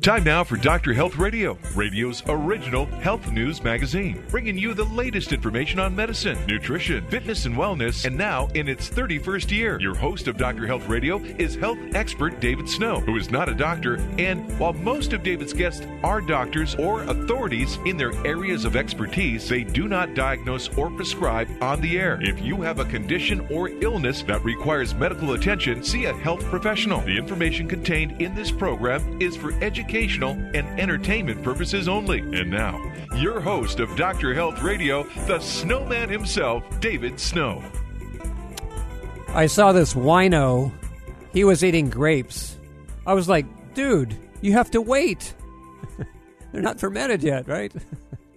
Time now for Dr. Health Radio, radio's original health news magazine, bringing you the latest information on medicine, nutrition, fitness, and wellness. And now, in its 31st year, your host of Dr. Health Radio is health expert David Snow, who is not a doctor. And while most of David's guests are doctors or authorities in their areas of expertise, they do not diagnose or prescribe on the air. If you have a condition or illness that requires medical attention, see a health professional. The information contained in this program is for education educational, and entertainment purposes only. And now, your host of Dr. Health Radio, the snowman himself, David Snow. I saw this wino. He was eating grapes. I was like, dude, you have to wait. They're not fermented yet, right?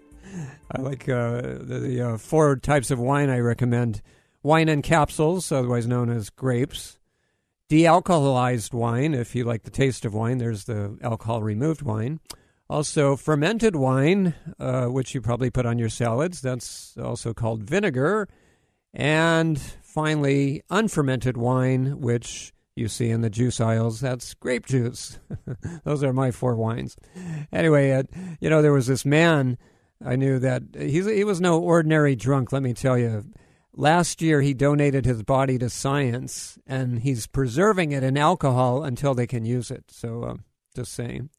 I like uh, the, the uh, four types of wine I recommend wine in capsules, otherwise known as grapes de-alcoholized wine, if you like the taste of wine, there's the alcohol removed wine. Also, fermented wine, uh, which you probably put on your salads. That's also called vinegar. And finally, unfermented wine, which you see in the juice aisles. That's grape juice. Those are my four wines. Anyway, uh, you know, there was this man I knew that he was no ordinary drunk, let me tell you. Last year, he donated his body to science, and he's preserving it in alcohol until they can use it. So, uh, just saying.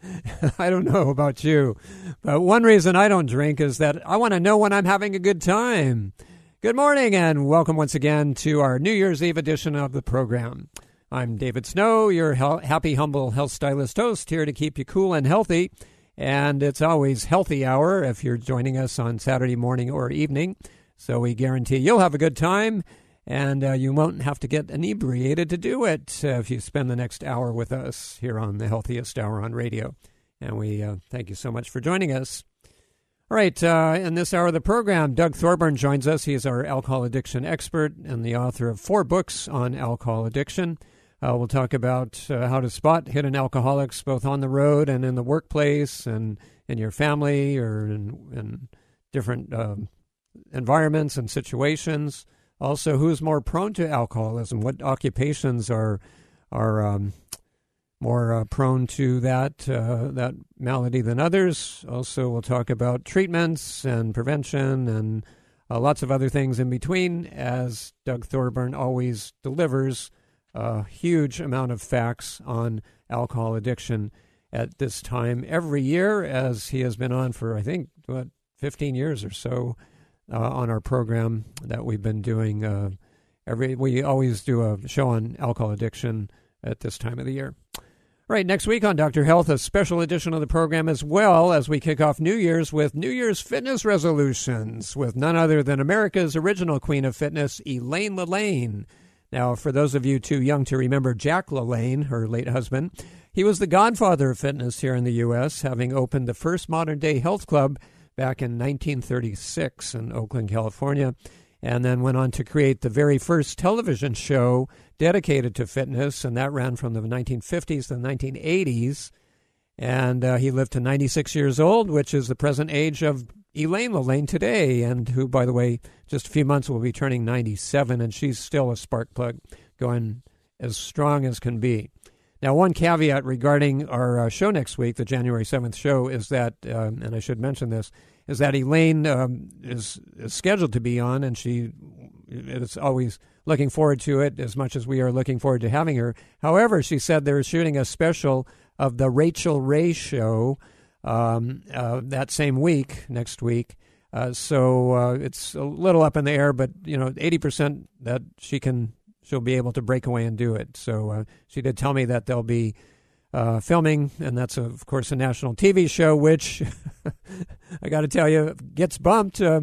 I don't know about you, but one reason I don't drink is that I want to know when I'm having a good time. Good morning, and welcome once again to our New Year's Eve edition of the program. I'm David Snow, your happy, humble health stylist host, here to keep you cool and healthy. And it's always healthy hour if you're joining us on Saturday morning or evening. So we guarantee you'll have a good time and uh, you won't have to get inebriated to do it uh, if you spend the next hour with us here on the Healthiest Hour on Radio. And we uh, thank you so much for joining us. All right, uh, in this hour of the program, Doug Thorburn joins us. He is our alcohol addiction expert and the author of four books on alcohol addiction. Uh, we'll talk about uh, how to spot hidden alcoholics both on the road and in the workplace and in your family or in, in different um, environments and situations. Also, who's more prone to alcoholism? What occupations are are um, more uh, prone to that uh, that malady than others? Also, we'll talk about treatments and prevention and uh, lots of other things in between. As Doug Thorburn always delivers a huge amount of facts on alcohol addiction at this time every year, as he has been on for I think what 15 years or so uh, on our program that we've been doing. Uh, every we always do a show on alcohol addiction at this time of the year. All right, next week on Dr. Health, a special edition of the program as well as we kick off New Year's with New Year's fitness resolutions with none other than America's original queen of fitness, Elaine LaLanne. Now, for those of you too young to remember Jack LaLanne, her late husband, he was the godfather of fitness here in the U.S., having opened the first modern day health club back in 1936 in Oakland, California, and then went on to create the very first television show dedicated to fitness, and that ran from the 1950s to the 1980s. And uh, he lived to 96 years old, which is the present age of Elaine LaLanne today, and who, by the way, just a few months will be turning 97, and she's still a spark plug going as strong as can be. Now, one caveat regarding our uh, show next week, the January 7th show, is that, um, and I should mention this, is that Elaine um, is, is, scheduled to be on, and she is always looking forward to it as much as we are looking forward to having her. However, she said they're shooting a special of the Rachael Ray show um, uh, that same week, next week. Uh, so uh, it's a little up in the air, but you know, eighty percent that she can she'll be able to break away and do it. So uh, she did tell me that there'll be uh, filming, and that's of course a national TV show, which I got to tell you gets bumped. Uh,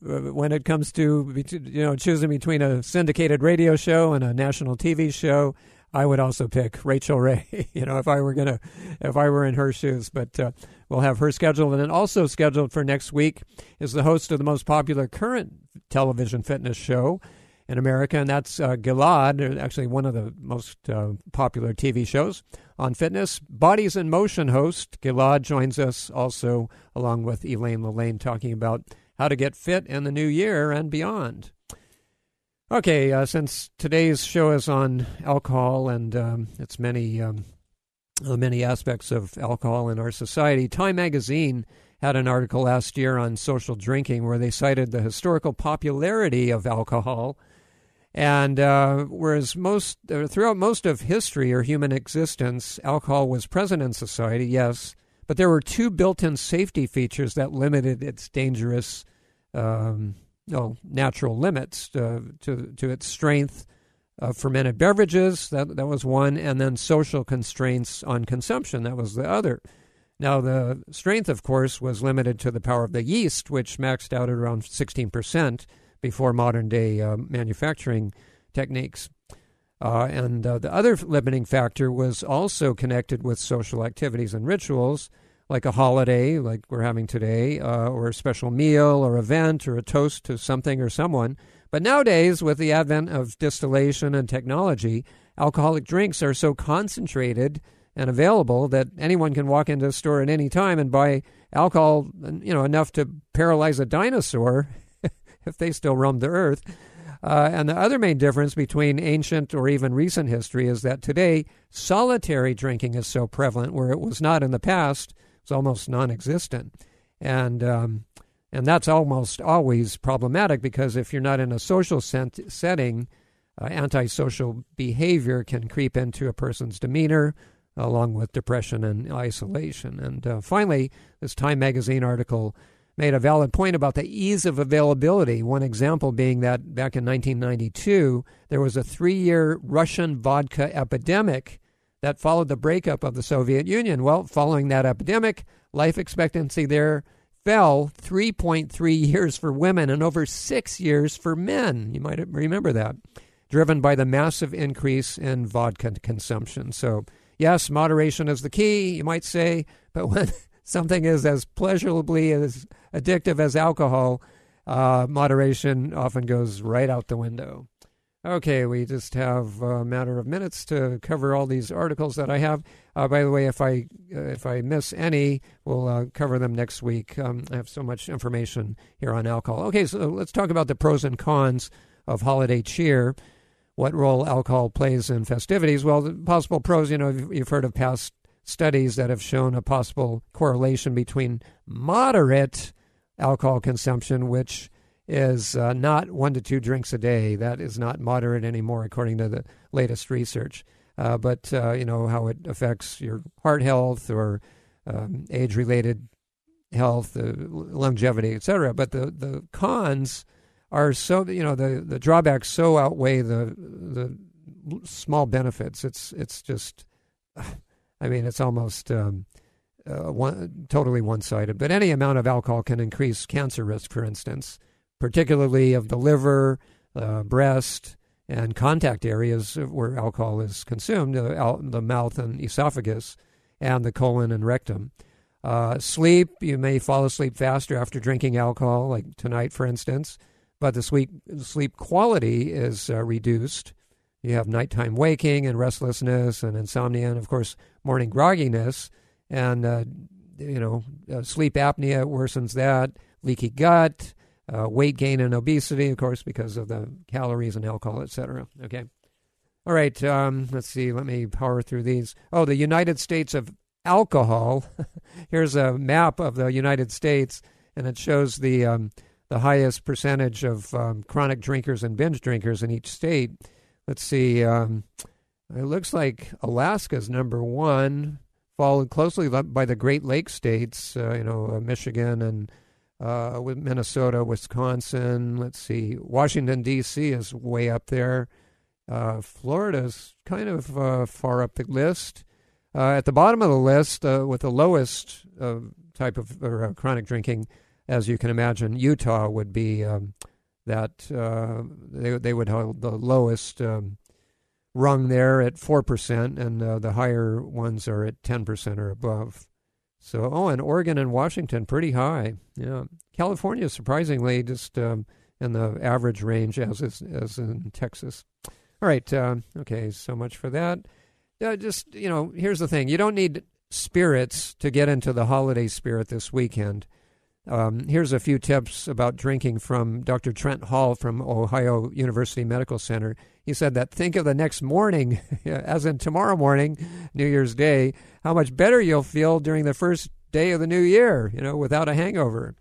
when it comes to you know choosing between a syndicated radio show and a national TV show, I would also pick Rachael Ray. you know, if I were gonna, if I were in her shoes. But uh, we'll have her scheduled, and then also scheduled for next week is the host of the most popular current television fitness show in America, and that's uh, Gilad, actually one of the most uh, popular TV shows on fitness. Bodies in Motion host Gilad joins us also, along with Elaine LaLanne, talking about how to get fit in the new year and beyond. Okay, uh, since today's show is on alcohol and um, its many um, uh, many aspects of alcohol in our society, Time Magazine had an article last year on social drinking where they cited the historical popularity of alcohol. And uh, whereas most uh, throughout most of history or human existence, alcohol was present in society, yes, but there were two built-in safety features that limited its dangerous um, no natural limits uh, to to its strength of fermented beverages. That that was one, and then social constraints on consumption. That was the other. Now the strength, of course, was limited to the power of the yeast, which maxed out at around sixteen percent before modern day uh, manufacturing techniques. Uh, and uh, the other limiting factor was also connected with social activities and rituals like a holiday, like we're having today, uh, or a special meal or event or a toast to something or someone. But nowadays, with the advent of distillation and technology, alcoholic drinks are so concentrated and available that anyone can walk into a store at any time and buy alcohol, you know, enough to paralyze a dinosaur if they still roamed the earth. Uh, and the other main difference between ancient or even recent history is that today solitary drinking is so prevalent, where it was not in the past it's almost non-existent, and um, and that's almost always problematic because if you're not in a social set- setting, uh, antisocial behavior can creep into a person's demeanor, along with depression and isolation. And uh, finally, this Time magazine article made a valid point about the ease of availability. One example being that back in 1992, there was a three year Russian vodka epidemic that followed the breakup of the Soviet Union. Well, following that epidemic, life expectancy there fell 3.3 years for women and over six years for men. You might remember that, driven by the massive increase in vodka consumption. So, yes, moderation is the key, you might say, but when something is as pleasurably as addictive as alcohol, uh, moderation often goes right out the window. Okay, we just have a matter of minutes to cover all these articles that I have. Uh, by the way, if I uh, if I miss any, we'll uh, cover them next week. Um, I have so much information here on alcohol. Okay, so let's talk about the pros and cons of holiday cheer. What role alcohol plays in festivities? Well, the possible pros. You know, you've heard of past studies that have shown a possible correlation between moderate alcohol consumption, which is uh, not one to two drinks a day. That is not moderate anymore, according to the latest research. Uh, but uh, you know how it affects your heart health or um, age-related health, uh, longevity, etc. But the the cons are so you know the the drawbacks so outweigh the the small benefits. It's it's just, I mean, it's almost. Um, uh, one, totally one-sided, but any amount of alcohol can increase cancer risk, for instance particularly of the liver, uh, breast, and contact areas where alcohol is consumed, uh, the mouth and esophagus, and the colon and rectum. Uh, sleep, you may fall asleep faster after drinking alcohol, like tonight, for instance, but the sleep, sleep quality is uh, reduced. You have nighttime waking and restlessness and insomnia, and of course, morning grogginess. And, uh, you know, uh, sleep apnea worsens that, leaky gut, uh, weight gain and obesity, of course, because of the calories and alcohol, etc. Okay. All right. Um, let's see. Let me power through these. Oh, the United States of alcohol. Here's a map of the United States, and it shows the um, the highest percentage of um, chronic drinkers and binge drinkers in each state. Let's see. Um, it looks like Alaska's number one, followed closely by the Great Lakes states. Uh, you know, uh, Michigan and uh, with Minnesota, Wisconsin. Let's see, Washington D.C. is way up there. Uh, Florida's kind of uh, far up the list. Uh, at the bottom of the list, with the lowest type of or, chronic drinking, as you can imagine, Utah would be um, that uh, they they would hold the lowest um, rung there at four percent, and uh, the higher ones are at ten percent or above. So, oh, and Oregon and Washington pretty high. Yeah, California surprisingly just um, in the average range as is, as in Texas. All right, uh, okay, so much for that. Uh, just you know, here's the thing: you don't need spirits to get into the holiday spirit this weekend. Um, here's a few tips about drinking from Dr. Trent Hall from Ohio University Medical Center. He said that think of the next morning, as in tomorrow morning, New Year's Day, how much better you'll feel during the first day of the new year, you know, without a hangover.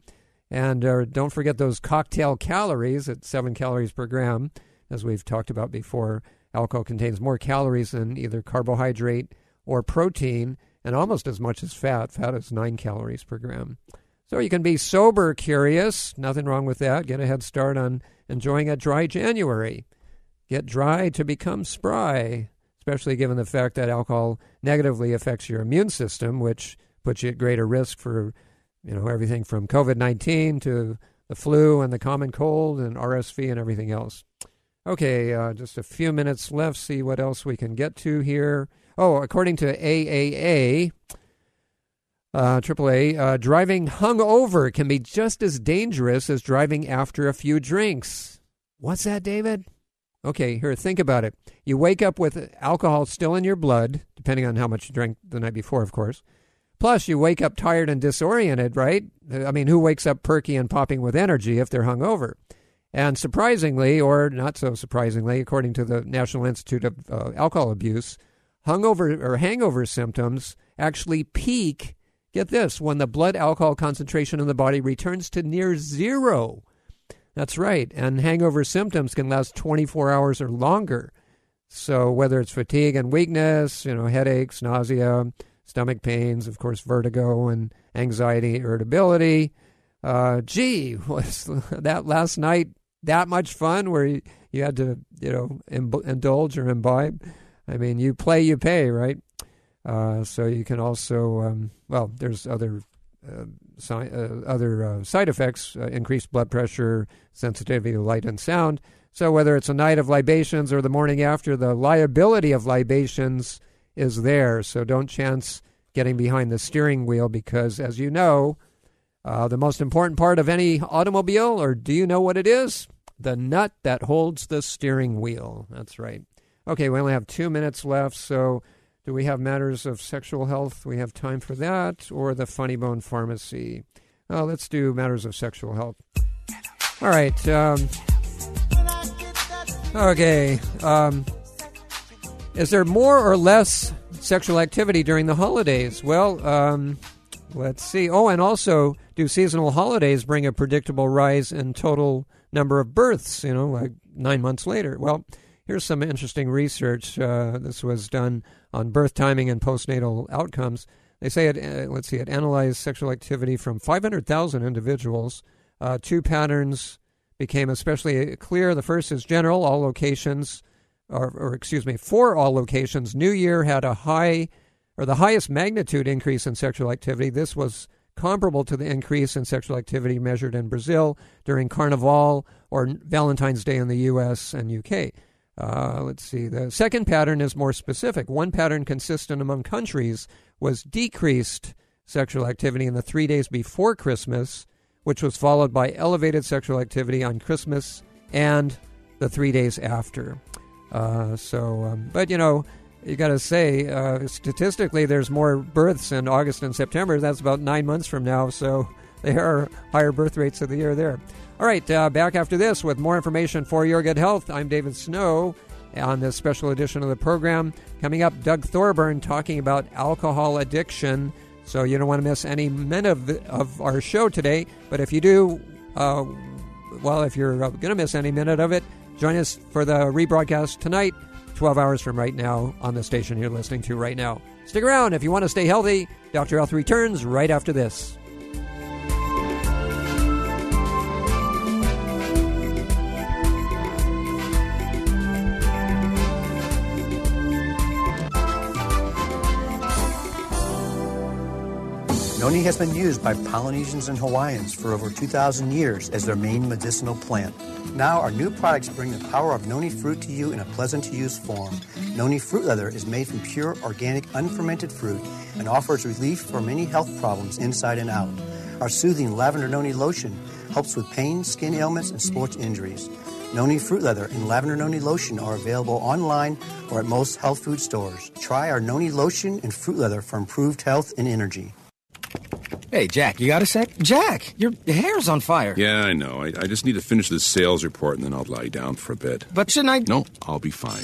And uh, don't forget those cocktail calories at seven calories per gram, as we've talked about before. Alcohol contains more calories than either carbohydrate or protein, and almost as much as fat. Fat is nine calories per gram. So you can be sober curious. Nothing wrong with that. Get a head start on enjoying a dry January. Get dry to become spry, especially given the fact that alcohol negatively affects your immune system, which puts you at greater risk for, you know, everything from COVID-19 to the flu and the common cold and RSV and everything else. Okay, uh, just a few minutes left. See what else we can get to here. Oh, according to AAA, uh, AAA, uh, driving hungover can be just as dangerous as driving after a few drinks. What's that, David? Okay, here, think about it. You wake up with alcohol still in your blood, depending on how much you drank the night before, of course. Plus, you wake up tired and disoriented, right? I mean, who wakes up perky and popping with energy if they're hungover? And surprisingly, or not so surprisingly, according to the National Institute of uh, Alcohol Abuse, hungover or hangover symptoms actually peak Get this when the blood alcohol concentration in the body returns to near zero. That's right. And hangover symptoms can last 24 hours or longer. So whether it's fatigue and weakness, you know, headaches, nausea, stomach pains, of course, vertigo and anxiety, irritability. Uh, gee, was that last night that much fun where you, you had to, you know, indulge or imbibe? I mean, you play, you pay, right? Uh, so you can also, um, well, there's other uh, si- uh, other uh, side effects: uh, increased blood pressure, sensitivity to light and sound. So whether it's a night of libations or the morning after, the liability of libations is there. So don't chance getting behind the steering wheel because, as you know, uh, the most important part of any automobile, or do you know what it is? The nut that holds the steering wheel. That's right. Okay, we only have two minutes left, so do we have matters of sexual health? We have time for that, or the Funny Bone Pharmacy? Oh, let's do matters of sexual health. All right. Um, okay. Um, is there more or less sexual activity during the holidays? Well, um, let's see. Oh, and also, do seasonal holidays bring a predictable rise in total number of births? You know, like nine months later. Well, here's some interesting research. Uh, this was done on birth timing and postnatal outcomes. They say it. Uh, let's see. It analyzed sexual activity from 500,000 individuals. Uh, two patterns became especially clear. The first is general. All locations, or, or excuse me, for all locations, New Year had a high or the highest magnitude increase in sexual activity. This was comparable to the increase in sexual activity measured in Brazil during Carnival or Valentine's Day in the U.S. and U.K. Uh, let's see. The second pattern is more specific. One pattern consistent among countries was decreased sexual activity in the three days before Christmas, which was followed by elevated sexual activity on Christmas and the three days after. Uh, so, um, but you know, you got to say, uh, statistically, there's more births in August and September. That's about nine months from now. So, there are higher birth rates of the year there. All right, uh, back after this with more information for your good health. I'm David Snow on this special edition of the program. Coming up, Doug Thorburn talking about alcohol addiction. So you don't want to miss any minute of, the, of our show today. But if you do, uh, well, if you're uh, going to miss any minute of it, join us for the rebroadcast tonight, 12 hours from right now on the station you're listening to right now. Stick around if you want to stay healthy. Dr. Health returns right after this. Noni has been used by Polynesians and Hawaiians for over 2,000 years as their main medicinal plant. Now, our new products bring the power of noni fruit to you in a pleasant to use form. Noni fruit leather is made from pure, organic, unfermented fruit and offers relief for many health problems inside and out. Our soothing lavender noni lotion helps with pain, skin ailments, and sports injuries. Noni fruit leather and lavender noni lotion are available online or at most health food stores. Try our noni lotion and fruit leather for improved health and energy. Hey, Jack, you got a sec? Jack, your hair's on fire. Yeah, I know. I, I just need to finish this sales report and then I'll lie down for a bit. But shouldn't I? No, I'll be fine.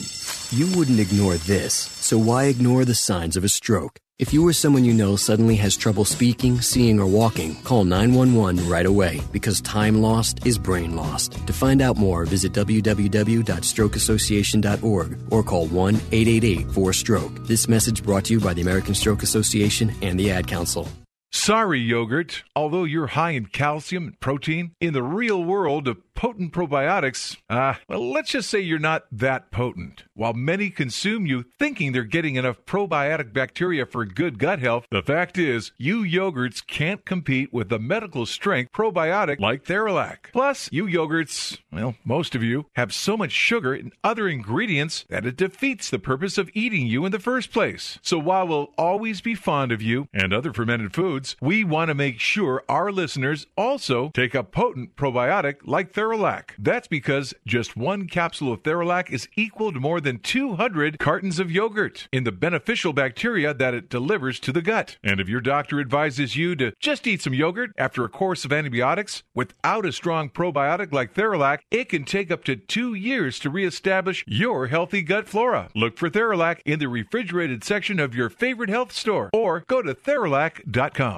You wouldn't ignore this, so why ignore the signs of a stroke? If you or someone you know suddenly has trouble speaking, seeing, or walking, call 911 right away because time lost is brain lost. To find out more, visit www.strokeassociation.org or call 1 888 4 Stroke. This message brought to you by the American Stroke Association and the Ad Council. Sorry, yogurt. Although you're high in calcium and protein, in the real world of potent probiotics, uh, well, let's just say you're not that potent. While many consume you thinking they're getting enough probiotic bacteria for good gut health, the fact is, you yogurts can't compete with the medical strength probiotic like Theralac. Plus, you yogurts, well, most of you, have so much sugar and other ingredients that it defeats the purpose of eating you in the first place. So while we'll always be fond of you and other fermented foods, we want to make sure our listeners also take a potent probiotic like Theralac. That's because just one capsule of Theralac is equal to more than 200 cartons of yogurt in the beneficial bacteria that it delivers to the gut. And if your doctor advises you to just eat some yogurt after a course of antibiotics without a strong probiotic like Theralac, it can take up to two years to reestablish your healthy gut flora. Look for Theralac in the refrigerated section of your favorite health store or go to Theralac.com.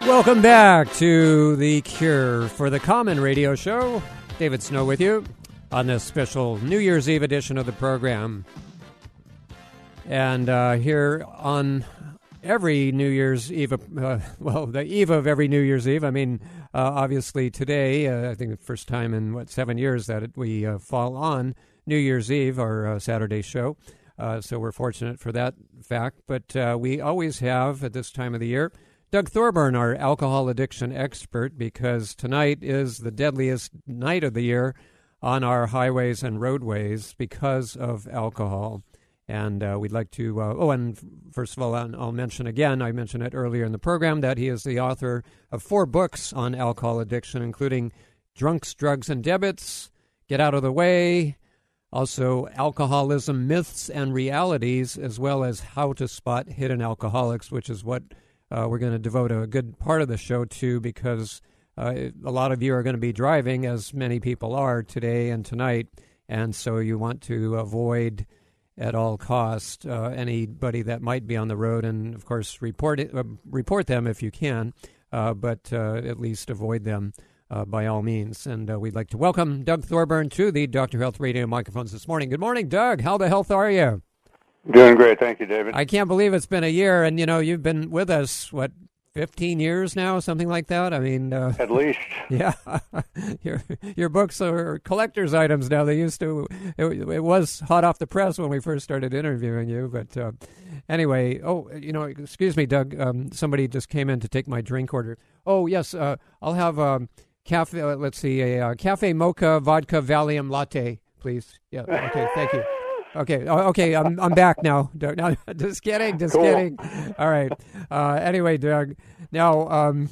Welcome back to the Cure for the Common Radio Show. David Snow with you on this special New Year's Eve edition of the program. And uh, here on every New Year's Eve, uh, well, the eve of every New Year's Eve. I mean, uh, obviously today, uh, I think the first time in what seven years that it, we uh, fall on New Year's Eve, our uh, Saturday show. Uh, so we're fortunate for that fact. But we always have at this time of the year Doug Thorburn, our alcohol addiction expert, because tonight is the deadliest night of the year on our highways and roadways because of alcohol. And uh, we'd like to, uh, oh, and first of all, I'll mention again, I mentioned it earlier in the program, that he is the author of four books on alcohol addiction, including Drunks, Drugs, and Debits, Get Out of the Way, also alcoholism myths and realities, as well as how to spot hidden alcoholics, which is what uh, we're going to devote a good part of the show to because uh, a lot of you are going to be driving, as many people are today and tonight, and so you want to avoid at all costs uh, anybody that might be on the road, and of course report it, uh, report them if you can, uh, but uh, at least avoid them. by all means. And we'd like to welcome Doug Thorburn to the Dr. Health Radio microphones this morning. Good morning, Doug. How the health are you? Doing great, thank you, David. I can't believe it's been a year, and you know you've been with us what fifteen years now, something like that. I mean, uh, at least, yeah. your your books are collector's items now. They used to it, it, was hot off the press when we first started interviewing you, but uh, anyway. Oh, you know, excuse me, Doug. Um, somebody just came in to take my drink order. Oh yes, uh, I'll have um, cafe. Uh, let's see, a uh, cafe mocha vodka Valium latte, please. Yeah. Okay. Thank you. Okay, oh, okay, I'm I'm back now. No, just kidding, just cool. kidding. All right. Uh, anyway, Doug. Now, um,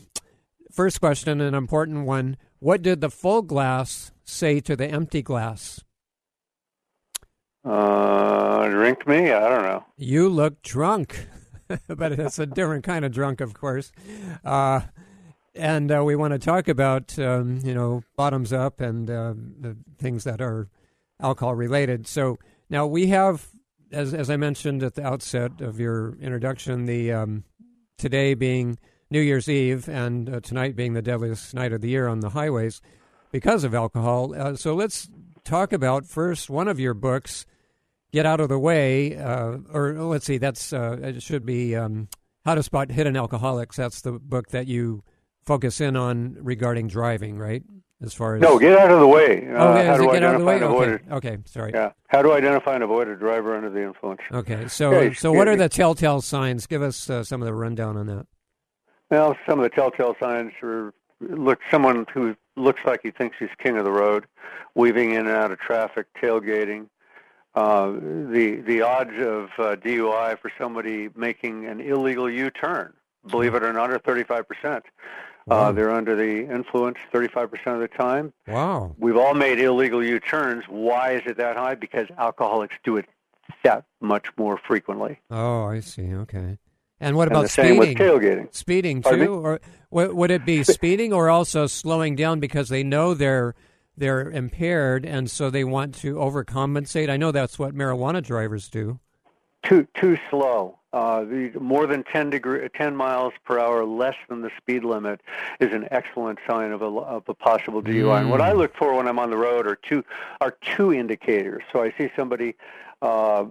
first question, an important one. What did the full glass say to the empty glass? Uh, drink me? I don't know. You look drunk, but it's a different kind of drunk, of course. Uh, and uh, we want to talk about um, you know bottoms up and uh, the things that are alcohol related. So now we have, as as I mentioned at the outset of your introduction, the um, today being New Year's Eve and uh, tonight being the deadliest night of the year on the highways because of alcohol. Uh, so let's talk about first one of your books, "Get Out of the Way," uh, or let's see, that's uh, it should be um, How to Spot Hidden Alcoholics. That's the book that you focus in on regarding driving, right? As far as no, get out of the way. Oh, Uh, yeah, how do I out of the way? identify and Okay, okay, sorry. Yeah. How do I identify and avoid a driver under the influence? Okay, so Okay, so what are the telltale signs? Give us uh, some of the rundown on that. Well, some of the telltale signs are look someone who looks like he thinks he's king of the road, weaving in and out of traffic, tailgating. Uh, the the odds of uh, DUI for somebody making an illegal U-turn, believe it or not, are 35 percent. Wow. Uh, they're under the influence 35 percent of the time. Wow. We've all made illegal U-turns. Why is it that high? Because alcoholics do it that much more frequently. Oh, I see. Okay. And what And about the same with speeding? tailgating. Speeding Pardon me? too, or w- would it be speeding, or also slowing down because they know they're they're impaired, and so they want to overcompensate? I know that's what marijuana drivers do. too too slow. Uh, the more than 10 degree, 10 miles per hour less than the speed limit is an excellent sign of a, of a possible DUI. And what I look for when I'm on the road are two are two indicators. So I see somebody uh,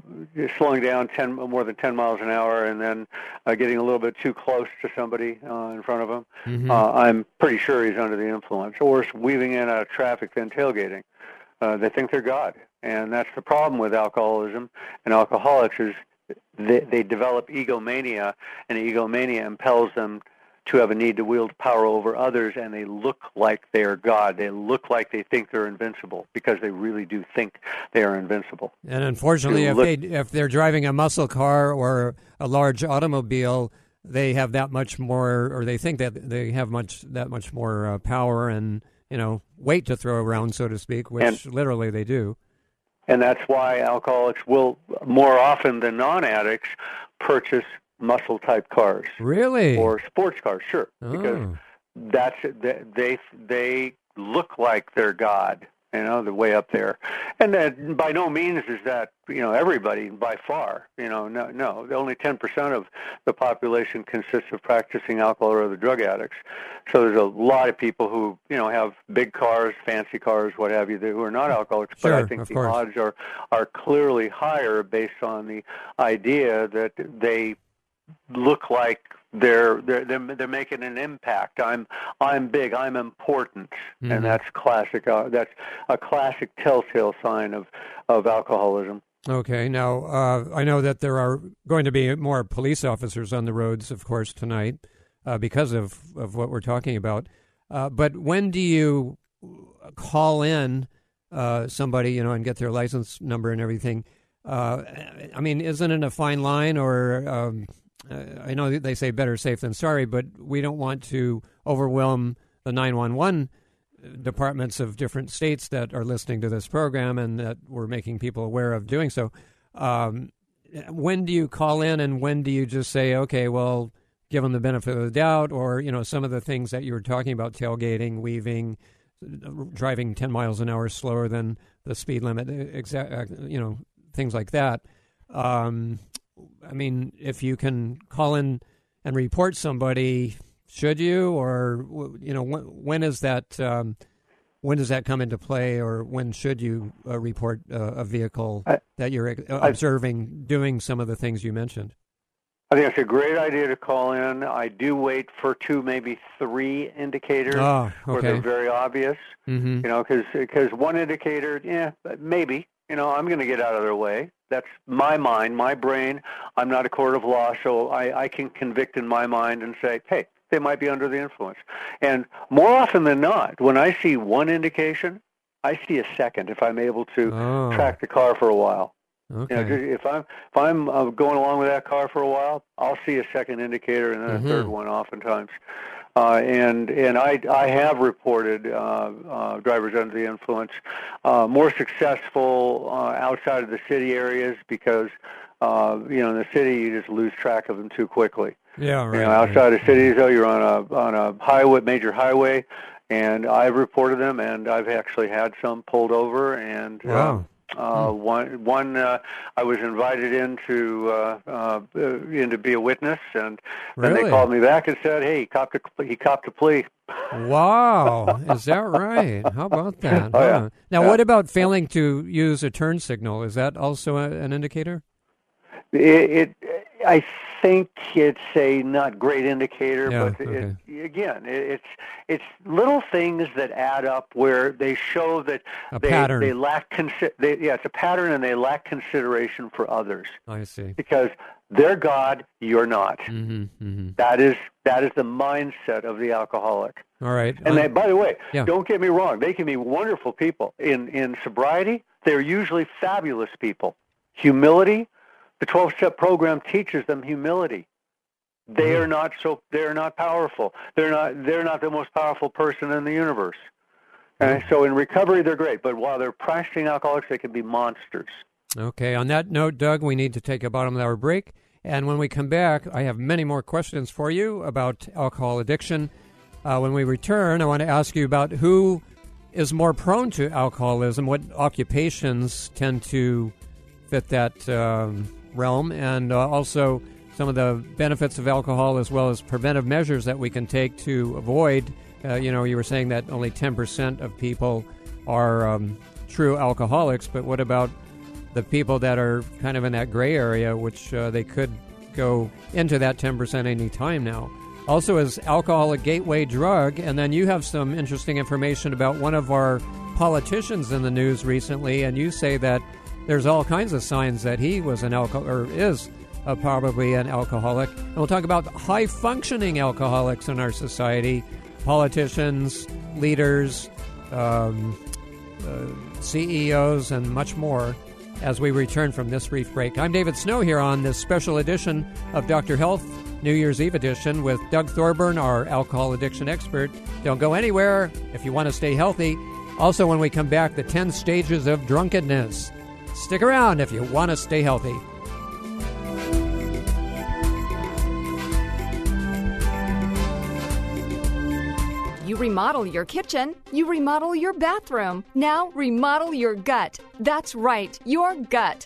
slowing down 10 more than 10 miles an hour, and then uh, getting a little bit too close to somebody uh, in front of him. Mhm. Uh, I'm pretty sure he's under the influence, or weaving in out of traffic, then tailgating. Uh, they think they're God, and that's the problem with alcoholism and alcoholics is they, they develop egomania, and egomania impels them to have a need to wield power over others, and they look like they are God. They look like they think they're invincible because they really do think they are invincible. And unfortunately, if look- they if they're driving a muscle car or a large automobile, they have that much more, or they think that they have much that much more uh, power and you know weight to throw around, so to speak, which literally they do. And that's why alcoholics will, more often than non addicts, purchase muscle type cars Really? or sports cars, sure. Because Oh. that's they they look like they're God, you know, the way up there. And then by no means is that you know everybody by far. You know, no, no. Only ten percent of the population consists of practicing alcohol or other drug addicts. So there's a lot of people who you know have big cars, fancy cars, what have you, that- who are not alcoholics. but I think the course. odds are are clearly higher based on the idea that they look like they're they're they're, they're making an impact. I'm I'm big. I'm important, Mhm. and that's classic. Uh, that's a classic telltale sign of of alcoholism. Okay. Now, uh, I know that there are going to be more police officers on the roads, of course, tonight uh, because of, of what we're talking about. Uh, but when do you call in uh, somebody, you know, and get their license number and everything? Uh, I mean, isn't it a fine line? Or um, I know they say better safe than sorry, but we don't want to overwhelm the 911 departments of different states that are listening to this program and that we're making people aware of doing so. Um, when do you call in and when do you just say, okay, well, give them the benefit of the doubt or, you know, some of the things that you were talking about, tailgating, weaving, driving 10 miles an hour slower than the speed limit, exact, you know, things like that. Um, I mean, if you can call in and report somebody, should you, or you know, when, when is that? Um, when does that come into play, or when should you uh, report uh, a vehicle I- that you're uh, I- observing doing some of the things you mentioned? I think it's a great idea to call in. I do wait for two, maybe three indicators Oh, where okay. they're very obvious. Mm-hmm. You know, because one indicator, yeah, maybe. You know, I'm going to get out of their way. That's my mind, my brain. I'm not a court of law, so I, I can convict in my mind and say, hey, they might be under the influence. And more often than not, when I see one indication, I see a second if I'm able to Oh. track the car for a while. Okay. You know, if I'm if I'm uh, going along with that car for a while, I'll see a second indicator and then Mhm. a third one, oftentimes. Uh, and and I I have reported uh, uh, drivers under the influence uh, more successful uh, outside of the city areas because uh, you know in the city you just lose track of them too quickly. yeah, right. You know, outside of cities though, you're on a on a highway, major highway, and I've reported them, and I've actually had some pulled over, and uh, Wow. Uh, one one uh, I was invited in to uh, uh, in to be a witness, and then Really? they called me back and said, "Hey, he copped a he copped a plea." Wow, is that right? How about that? Oh, yeah. Huh. Now, Yeah. what about failing to use a turn signal? Is that also a, an indicator? It, it I think it's a not great indicator, Yeah, but okay. it, again, it, it's it's little things that add up where they show that A they pattern. they lack consi- they, yeah, it's a pattern, and they lack consideration for others I see. because they're God, you're not. hmm hmm That is that is the mindset of the alcoholic. All right. And Um, they, by the way, yeah. don't get me wrong; they can be wonderful people. In in sobriety, they're usually fabulous people. Humility, the twelve-step program teaches them humility. They Mm-hmm. are not so. They are not powerful. They're not. They're not the most powerful person in the universe. And Mm-hmm. so in recovery, they're great. But while they're practicing alcoholics, they can be monsters. Okay, on that note, Doug, we need to take a bottom hour break. And when we come back, I have many more questions for you about alcohol addiction. Uh, when we return, I want to ask you about who is more prone to alcoholism, what occupations tend to fit that um, realm, and uh, also some of the benefits of alcohol as well as preventive measures that we can take to avoid. Uh, you know, you were saying that only 10% of people are um, true alcoholics, but what about the people that are kind of in that gray area, which uh, they could go into that 10% any time now. Also, is alcohol a gateway drug? And then you have some interesting information about one of our politicians in the news recently, and you say that there's all kinds of signs that he was an alcohol or is uh, probably an alcoholic. And we'll talk about high functioning alcoholics in our society, politicians, leaders, um, uh, CEOs, and much more as we return from this brief break. I'm David Snow here on this special edition of Dr. Health, New Year's Eve edition, with Doug Thorburn, our alcohol addiction expert. Don't go anywhere if you want to stay healthy. Also, when we come back, the 10 stages of drunkenness. Stick around if you want to stay healthy. You remodel your kitchen, you remodel your bathroom. Now remodel your gut. That's right, your gut.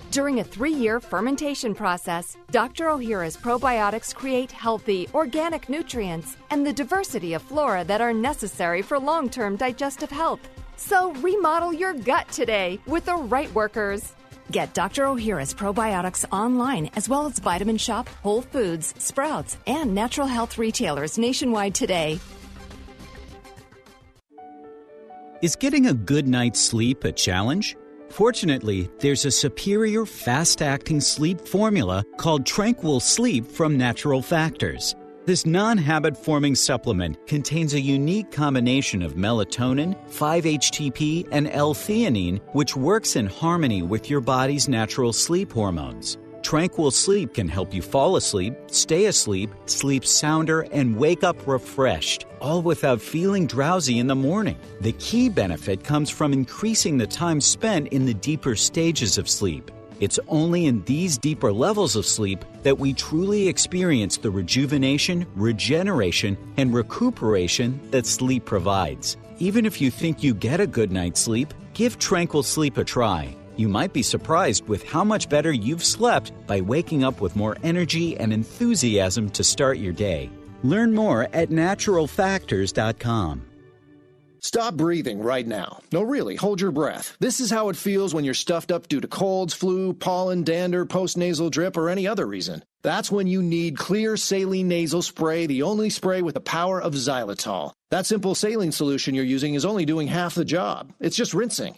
During a three year fermentation process, Dr. Ohhira's probiotics create healthy, organic nutrients and the diversity of flora that are necessary for long term digestive health. So remodel your gut today with the right workers. Get Dr. Ohhira's probiotics online as well as Vitamin Shoppe, Whole Foods, Sprouts, and natural health retailers nationwide today. Is getting a good night's sleep a challenge? Fortunately, there's a superior fast acting sleep formula called Tranquil Sleep from Natural Factors. This non habit forming supplement contains a unique combination of melatonin, 5 HTP, and L theanine, which works in harmony with your body's natural sleep hormones. Tranquil Sleep can help you fall asleep, stay asleep, sleep sounder, and wake up refreshed, all without feeling drowsy in the morning. The key benefit comes from increasing the time spent in the deeper stages of sleep. It's only in these deeper levels of sleep that we truly experience the rejuvenation, regeneration, and recuperation that sleep provides. Even if you think you get a good night's sleep, give Tranquil Sleep a try. You might be surprised with how much better you've slept by waking up with more energy and enthusiasm to start your day. Learn more at naturalfactors.com. Stop breathing right now. No, really, hold your breath. This is how it feels when you're stuffed up due to colds, flu, pollen, dander, postnasal drip, or any other reason. That's when you need Xlear Saline Nasal Spray, the only spray with the power of xylitol. That simple saline solution you're using is only doing half the job. It's just rinsing.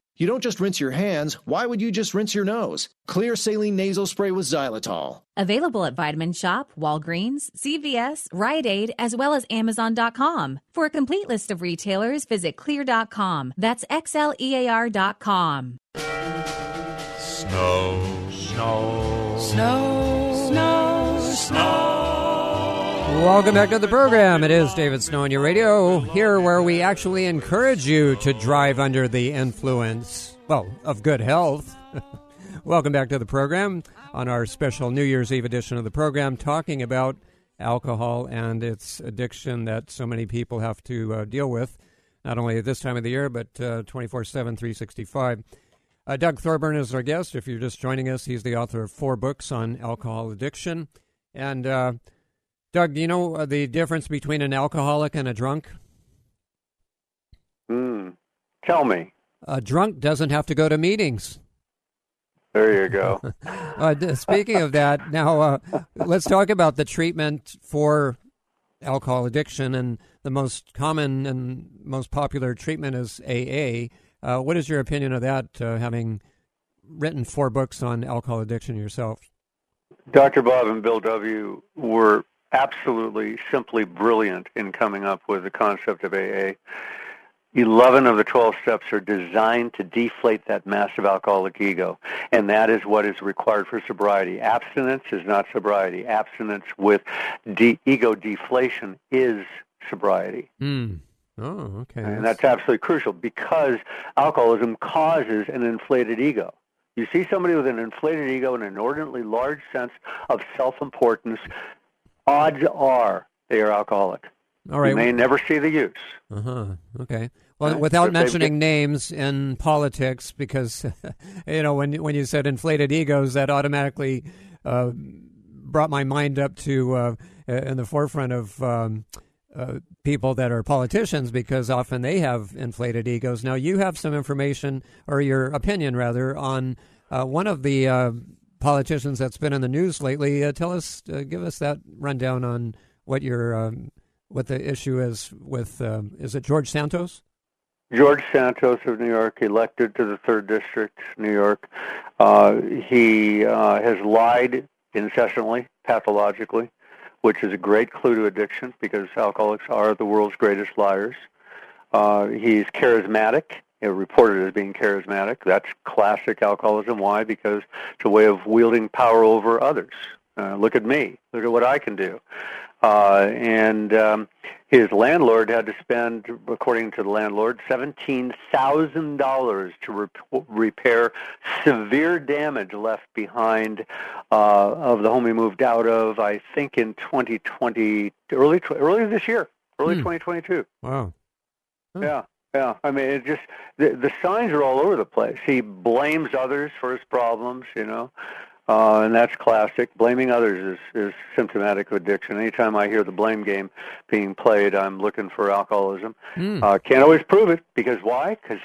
You don't just rinse your hands. Why would you just rinse your nose? Xlear saline nasal spray with xylitol. Available at Vitamin Shoppe, Walgreens, CVS, Rite Aid, as well as Amazon.com. For a complete list of retailers, visit xlear.com. That's X-L-E-A-R.com. Snow, snow, snow, snow, snow. Welcome back to the program. It is David Snow on your radio, here where we actually encourage you to drive under the influence, well, of good health. Welcome back to the program on our special New Year's Eve edition of the program, talking about alcohol and its addiction that so many people have to uh, deal with, not only at this time of the year, but uh, 24 7, 365. Uh, Doug Thorburn is our guest. If you're just joining us, he's the author of four books on alcohol addiction. And, uh, Doug, do you know uh, the difference between an alcoholic and a drunk? Mm. Tell me. A drunk doesn't have to go to meetings. There you go. uh, speaking of that, now uh, let's talk about the treatment for alcohol addiction. And the most common and most popular treatment is AA. Uh, what is your opinion of that, uh, having written four books on alcohol addiction yourself? Dr. Bob and Bill W. were absolutely, simply brilliant in coming up with the concept of AA. 11 of the 12 steps are designed to deflate that massive alcoholic ego, and that is what is required for sobriety. Abstinence is not sobriety. Abstinence with de- ego deflation is sobriety. Mm. Oh, okay. And that's absolutely crucial because alcoholism causes an inflated ego. You see somebody with an inflated ego, an inordinately large sense of self-importance, odds are they are alcoholic. All right. You may never see the use. Uh huh. Okay. Well, without mentioning names in politics, because you know when when you said inflated egos, that automatically uh, brought my mind up to uh, in the forefront of. Um, uh, people that are politicians because often they have inflated egos. Now, you have some information, or your opinion rather, on uh, one of the uh, politicians that's been in the news lately. Uh, tell us, uh, give us that rundown on what your um, what the issue is with. Um, is it George Santos? George Santos of New York, elected to the third district, New York. Uh, he has lied incessantly, pathologically which is a great clue to addiction because alcoholics are the world's greatest liars. Uh, he's charismatic, you know, reported as being charismatic. That's classic alcoholism. Why? Because it's a way of wielding power over others. Uh, look at me. Look at what I can do. Uh, and um, his landlord had to spend, according to the landlord, seventeen thousand dollars to rep- repair severe damage left behind uh, of the home he moved out of. I think in 2020, early early this year, early Hmm. 2022. Wow. Yeah, yeah. I mean, it just the, the signs are all over the place. He blames others for his problems, you know, uh, and that's classic. Blaming others is is symptomatic of addiction. Anytime I hear the blame game being played, I'm looking for alcoholism. Hmm. Uh, can't always prove it because why? Because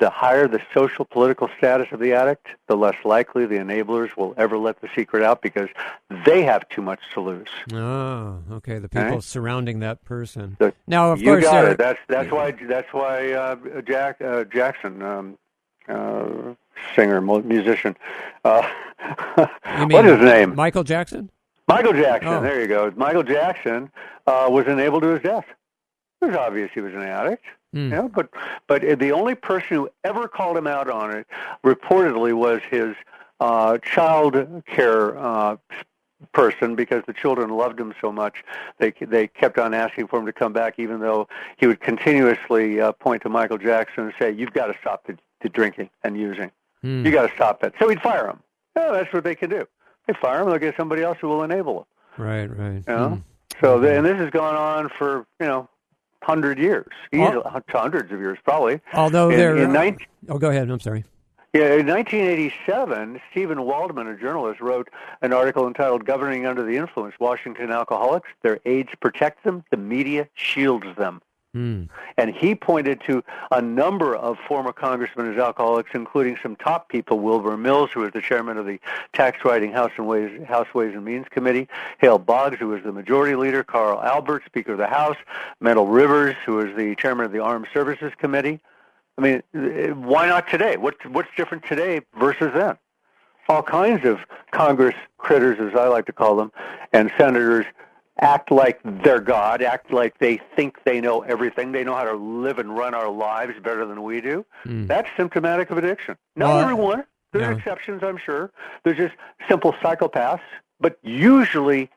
the higher the social political status of the addict, the less likely the enablers will ever let the secret out because they have too much to lose. Oh, okay. The people Okay. surrounding that person. The- now, of course you course, got it. That's that's why that's why uh, Jack uh, Jackson, um, uh, singer, musician. Uh, mean is his name? Michael Jackson. Michael Jackson. Oh. There you go. Michael Jackson uh, was enabled to his death. It was obvious he was an addict. Hmm. You know, but but the only person who ever called him out on it, reportedly, was his uh, child care uh, person because the children loved him so much. They they kept on asking for him to come back, even though he would continuously uh, point to Michael Jackson and say, "You've got to stop the, the drinking and using. Hmm. You got to stop that." So he'd fire him. Yeah, that's what they can do. They fire him. They'll get somebody else who will enable him. Right, right. You know? Hmm. So, the, and this has gone on for you know, hundred years, easily, hundreds of years probably. Although in, there, in 19, uh, oh, go ahead. I'm sorry. yeah, in 1987, Stephen Waldman, a journalist, wrote an article entitled "Governing Under the Influence: Washington Alcoholics. Their age protects them. The media shields them." Hmm. And he pointed to a number of former congressmen as alcoholics, including some top people, Wilbur Mills, who was the chairman of the Tax Writing House and Ways, House Ways and Means Committee, Hale Boggs, who was the majority leader, Carl Albert, Speaker of the House, Mendel Rivers, who was the chairman of the Armed Services Committee. I mean, why not today? What's what's different today versus then? All kinds of Congress critters, as I like to call them, and senators act like they're God, act like they think they know everything. They know how to live and run our lives better than we do. Mm. That's symptomatic of addiction. Not Well, everyone. There are yeah. exceptions, I'm sure. There's just simple psychopaths, but usually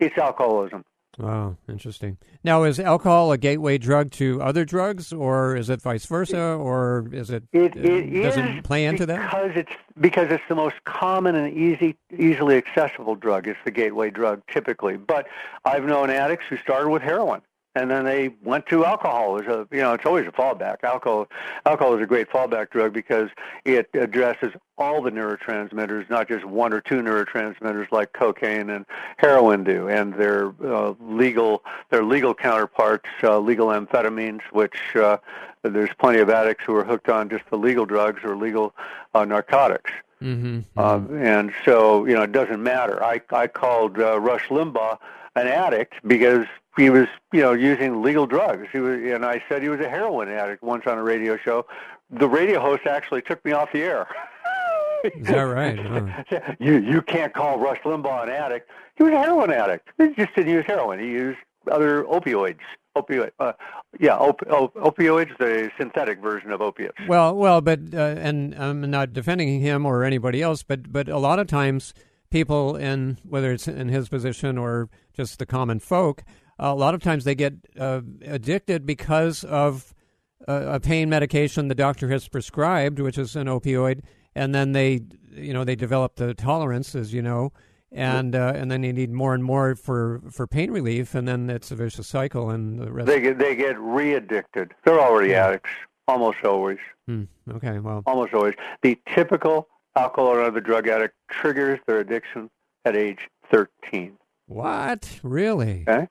it's alcoholism. Wow, interesting. Now, is alcohol a gateway drug to other drugs, or is it vice versa, or is it, It, uh, it does it play into that? because it's because it's the most common and easy, easily accessible drug. It's the gateway drug typically. But I've known addicts who started with heroin and then they went to alcohol. As a, you know, it's always a fallback. Alcohol, alcohol is a great fallback drug because it addresses all the neurotransmitters, not just one or two neurotransmitters like cocaine and heroin do, and their uh, legal, their legal counterparts, uh, legal amphetamines, which uh, there's plenty of addicts who are hooked on just the legal drugs or legal uh, narcotics. Mm-hmm. Um, and so, you know, it doesn't matter. I, I called uh, Rush Limbaugh an addict because he was, you know, using legal drugs. He was, and I said he was a heroin addict once on a radio show. The radio host actually took me off the air. Is that right? Oh. you you can't call Rush Limbaugh an addict. He was a heroin addict. He just didn't use heroin. He used other opioids. Opioid, uh, yeah, op- op- opioids, the synthetic version of opiates. Well, well, but uh, and I'm not defending him or anybody else, but but a lot of times people in whether it's in his position or just the common folk, a lot of times they get uh, addicted because of uh, a pain medication the doctor has prescribed, which is an opioid, and then they you know they develop the tolerance, as you know. And uh, and then they need more and more for, for pain relief, and then it's a vicious cycle. And the rest. They get they get re-addicted. They're already addicts, almost always. Hmm, okay, well, almost always. The typical alcohol or other drug addict triggers their addiction at age 13. what really? Okay?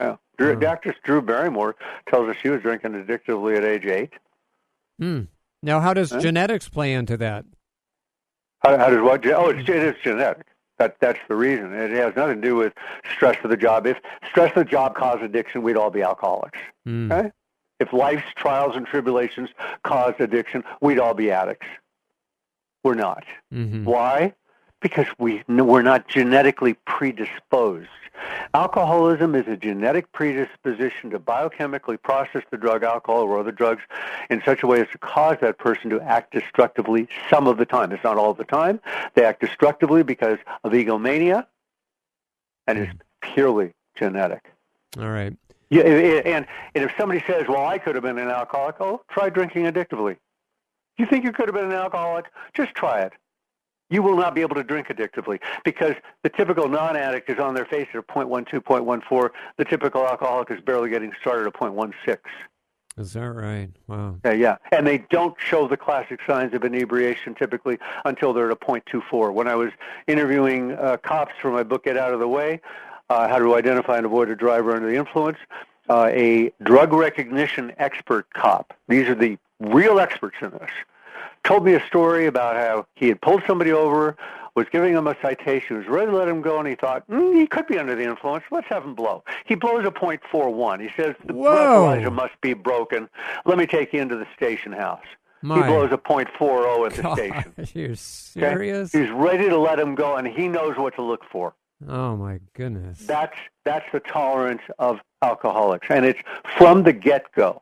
Yeah. Yeah. Drew, Dr. Drew Barrymore tells us she was drinking addictively at age 8. Hmm. Now, how does Huh? genetics play into that? How, how does what? Oh, it's, it is genetic. That, that's the reason. It has nothing to do with stress of the job. If stress of the job caused addiction, we'd all be alcoholics. Hmm. Okay? If life's trials and tribulations caused addiction, we'd all be addicts. We're not. Mm-hmm. Why? Because we we're not genetically predisposed. Alcoholism is a genetic predisposition to biochemically process the drug alcohol or other drugs in such a way as to cause that person to act destructively some of the time. It's not all the time. They act destructively because of egomania, and it's hmm. purely genetic. All right. Yeah, and, and and if somebody says, "Well, I could have been an alcoholic," oh, try drinking addictively. You think you could have been an alcoholic? Just try it. You will not be able to drink addictively because the typical non-addict is on their face at a 0.12, 0.14. The typical alcoholic is barely getting started at 0.16. Is that right? Wow. Yeah, yeah. And they don't show the classic signs of inebriation typically until they're at a 0.24. When I was interviewing uh, cops for my book, Get Out of the Way, uh, How to Identify and Avoid a Driver Under the Influence, uh, a drug recognition expert cop, these are the real experts in this, told me a story about how he had pulled somebody over, was giving him a citation, was ready to let him go, and he thought, mm, he could be under the influence. Let's have him blow. He blows a .41. He says, the breathalyzer must be broken. Let me take you into the station house. My he blows a .40 at the God, station. You're okay? serious? He's ready to let him go, and he knows what to look for. Oh my goodness. That's that's the tolerance of alcoholics, and it's from the get-go.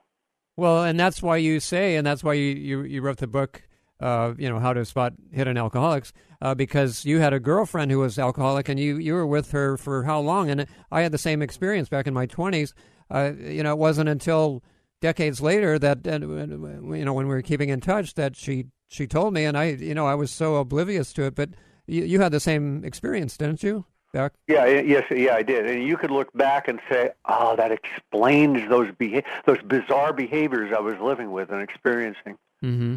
Well, and that's why you say, and that's why you you, you wrote the book. Uh, you know how to spot hidden alcoholics uh, because you had a girlfriend who was alcoholic and you, you were with her for how long and I had the same experience back in my twenties. Uh, you know, it wasn't until decades later that uh, you know when we were keeping in touch that she she told me and I you know I was so oblivious to it. But you, you had the same experience, didn't you? Back Yeah, yes, yeah, I did. And you could look back and say, "Oh, that explains those beha- those bizarre behaviors I was living with and experiencing." mm-hmm.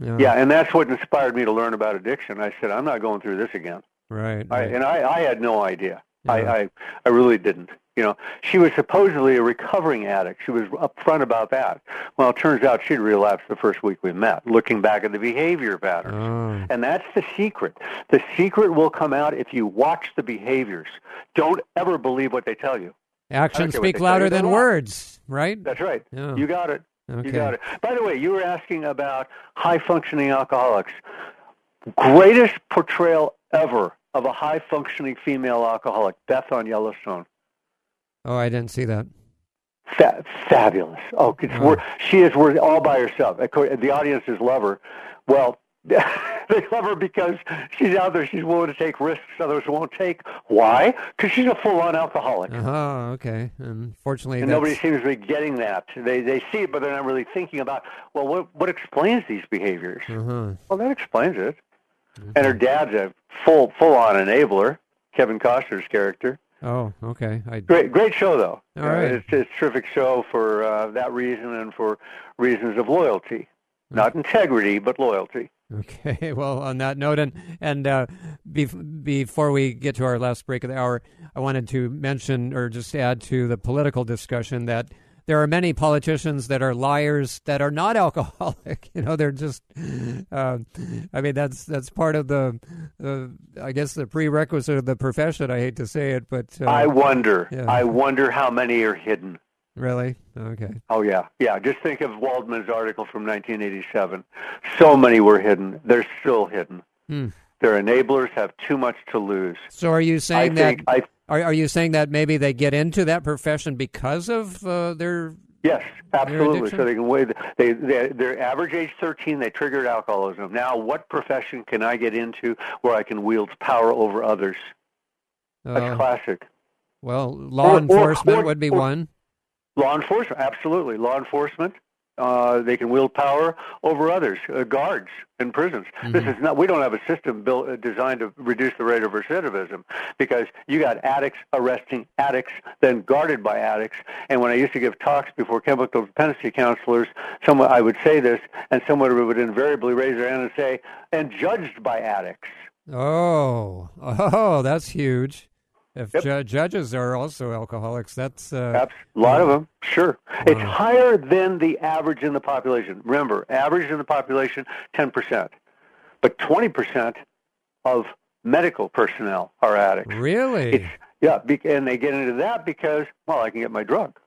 Yeah. Yeah, and that's what inspired me to learn about addiction. I said, "I'm not going through this again." right. I, right. and I, I had no idea. I, Yeah. I, I really didn't. You know, she was supposedly a recovering addict. She was upfront about that. Well, it turns out she'd relapsed the first week we met, looking back at the behavior patterns. Oh. And that's the secret. The secret will come out if you watch the behaviors. Don't ever believe what they tell you. I Actions speak they tell you, louder than words, right? That's right. Yeah. You got it. Okay. You got it. By the way, you were asking about high functioning alcoholics. Greatest portrayal ever of a high functioning female alcoholic, Beth on Yellowstone. Oh, I didn't see that. Fa- fabulous. Oh, it's Oh. wor- she is worth all by herself. The audiences love her. Well, they love her because she's out there. She's willing to take risks others won't take. Why? Because she's a full-on alcoholic. Oh, okay. Unfortunately, And that's, nobody seems to be getting that. They they see it, but they're not really thinking about well, what what explains these behaviors? Uh-huh. Well, that explains it. And her dad's a full full on enabler, Kevin Costner's character. Oh, okay. I Great great show though. All Uh, right. it's, it's a terrific show for uh, that reason and for reasons of loyalty, not integrity, but loyalty. Okay. Well, on that note, and and uh, bef- before we get to our last break of the hour, I wanted to mention or just add to the political discussion that there are many politicians that are liars that are not alcoholic. You know, they're just. Uh, I mean, that's that's part of the, uh, I guess, the prerequisite of the profession. I hate to say it, but uh, I wonder. yeah. I wonder how many are hidden. Really okay. Oh yeah, yeah. Just think of Waldman's article from 1987. So many were hidden. They're still hidden. Hmm. Their enablers have too much to lose. So are you saying I that? I, Are, are you saying that maybe they get into that profession because of uh, their yes, absolutely. addiction? So they can wait. They, they their average age 13. They triggered alcoholism. Now, what profession can I get into where I can wield power over others? That's Uh, classic. Well, law Or- or- enforcement or- would be or- one. Law enforcement, absolutely. Law enforcement. Uh, they can wield power over others. Uh, guards in prisons. This Mm-hmm. is not. We don't have a system built uh, designed to reduce the rate of recidivism because you got addicts arresting addicts, then guarded by addicts. And when I used to give talks before chemical dependency counselors, someone I would say this, and someone would invariably raise their hand and say, "And judged by addicts." Oh, oh, that's huge. If ju- judges are also alcoholics, that's uh, A lot of them, sure. It's higher than the average in the population. Remember, average in the population, 10%. But 20% of medical personnel are addicts. really. It's, yeah, be, and they get into that because, well, I can get my drug.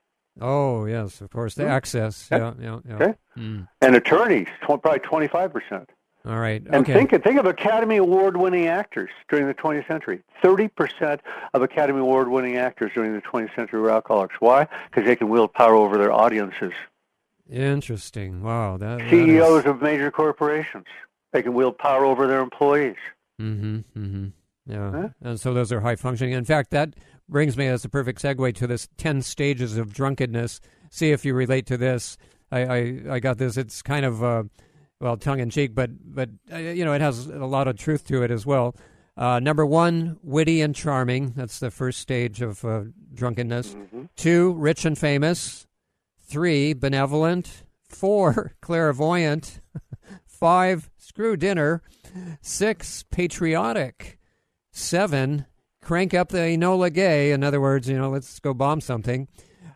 oh, yes, of course, the Hmm. access. Okay. Yeah, yeah, yeah. Okay. Mm. And attorneys, tw- probably 25%. All right. And okay. think, think of Academy Award winning actors during the 20th century. 30% of Academy Award winning actors during the 20th century were alcoholics. Why? Because they can wield power over their audiences. Interesting. Wow. That, that CEOs of major corporations. They can wield power over their employees. Mm-hmm. Mm-hmm. Yeah. Huh? And so those are high functioning. In fact, that brings me as a perfect segue to this ten stages of drunkenness. See if you relate to this. I I, I got this. It's kind of uh, well tongue in cheek, but but uh, you know it has a lot of truth to it as well. Uh, number one, witty and charming. That's the first stage of uh, drunkenness. Two, rich and famous. Three, benevolent. Four, clairvoyant. Five, screw dinner. Six, patriotic. Seven, crank up the Enola Gay. In other words, you know, let's go bomb something.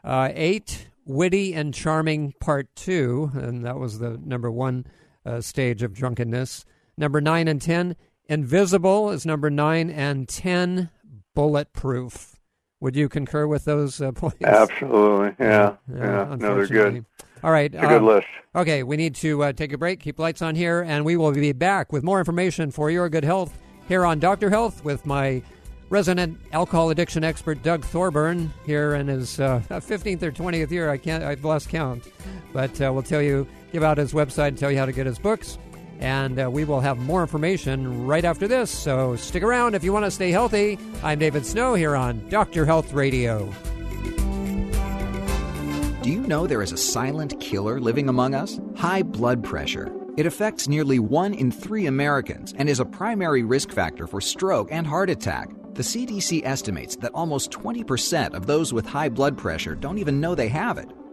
Uh, eight, witty and charming part two. And that was the number one uh, stage of drunkenness. Number nine and ten, invisible is number nine. And ten, bulletproof. Would you concur with those uh, points? Absolutely. Yeah. Yeah, Yeah. no, they're good. All right. It's a good um, list. Okay, we need to uh, take a break, keep lights on here, and we will be back with more information for your good health here on Dr. Health with my resident alcohol addiction expert, Doug Thorburn, here in his uh, 15th or 20th year. I can't, I've lost count. But uh, we'll tell you, give out his website and tell you how to get his books. And uh, we will have more information right after this. So stick around if you want to stay healthy. I'm David Snow here on Dr. Health Radio. Do you know there is a silent killer living among us? High blood pressure. It affects nearly one in three Americans and is a primary risk factor for stroke and heart attack. The CDC estimates that almost 20% of those with high blood pressure don't even know they have it.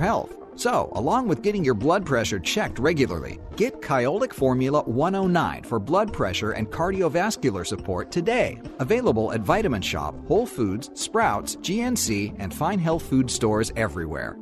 health. So, along with getting your blood pressure checked regularly, get Kyolic Formula 109 for blood pressure and cardiovascular support today. Available at Vitamin Shoppe, Whole Foods, Sprouts, GNC, and fine health food stores everywhere.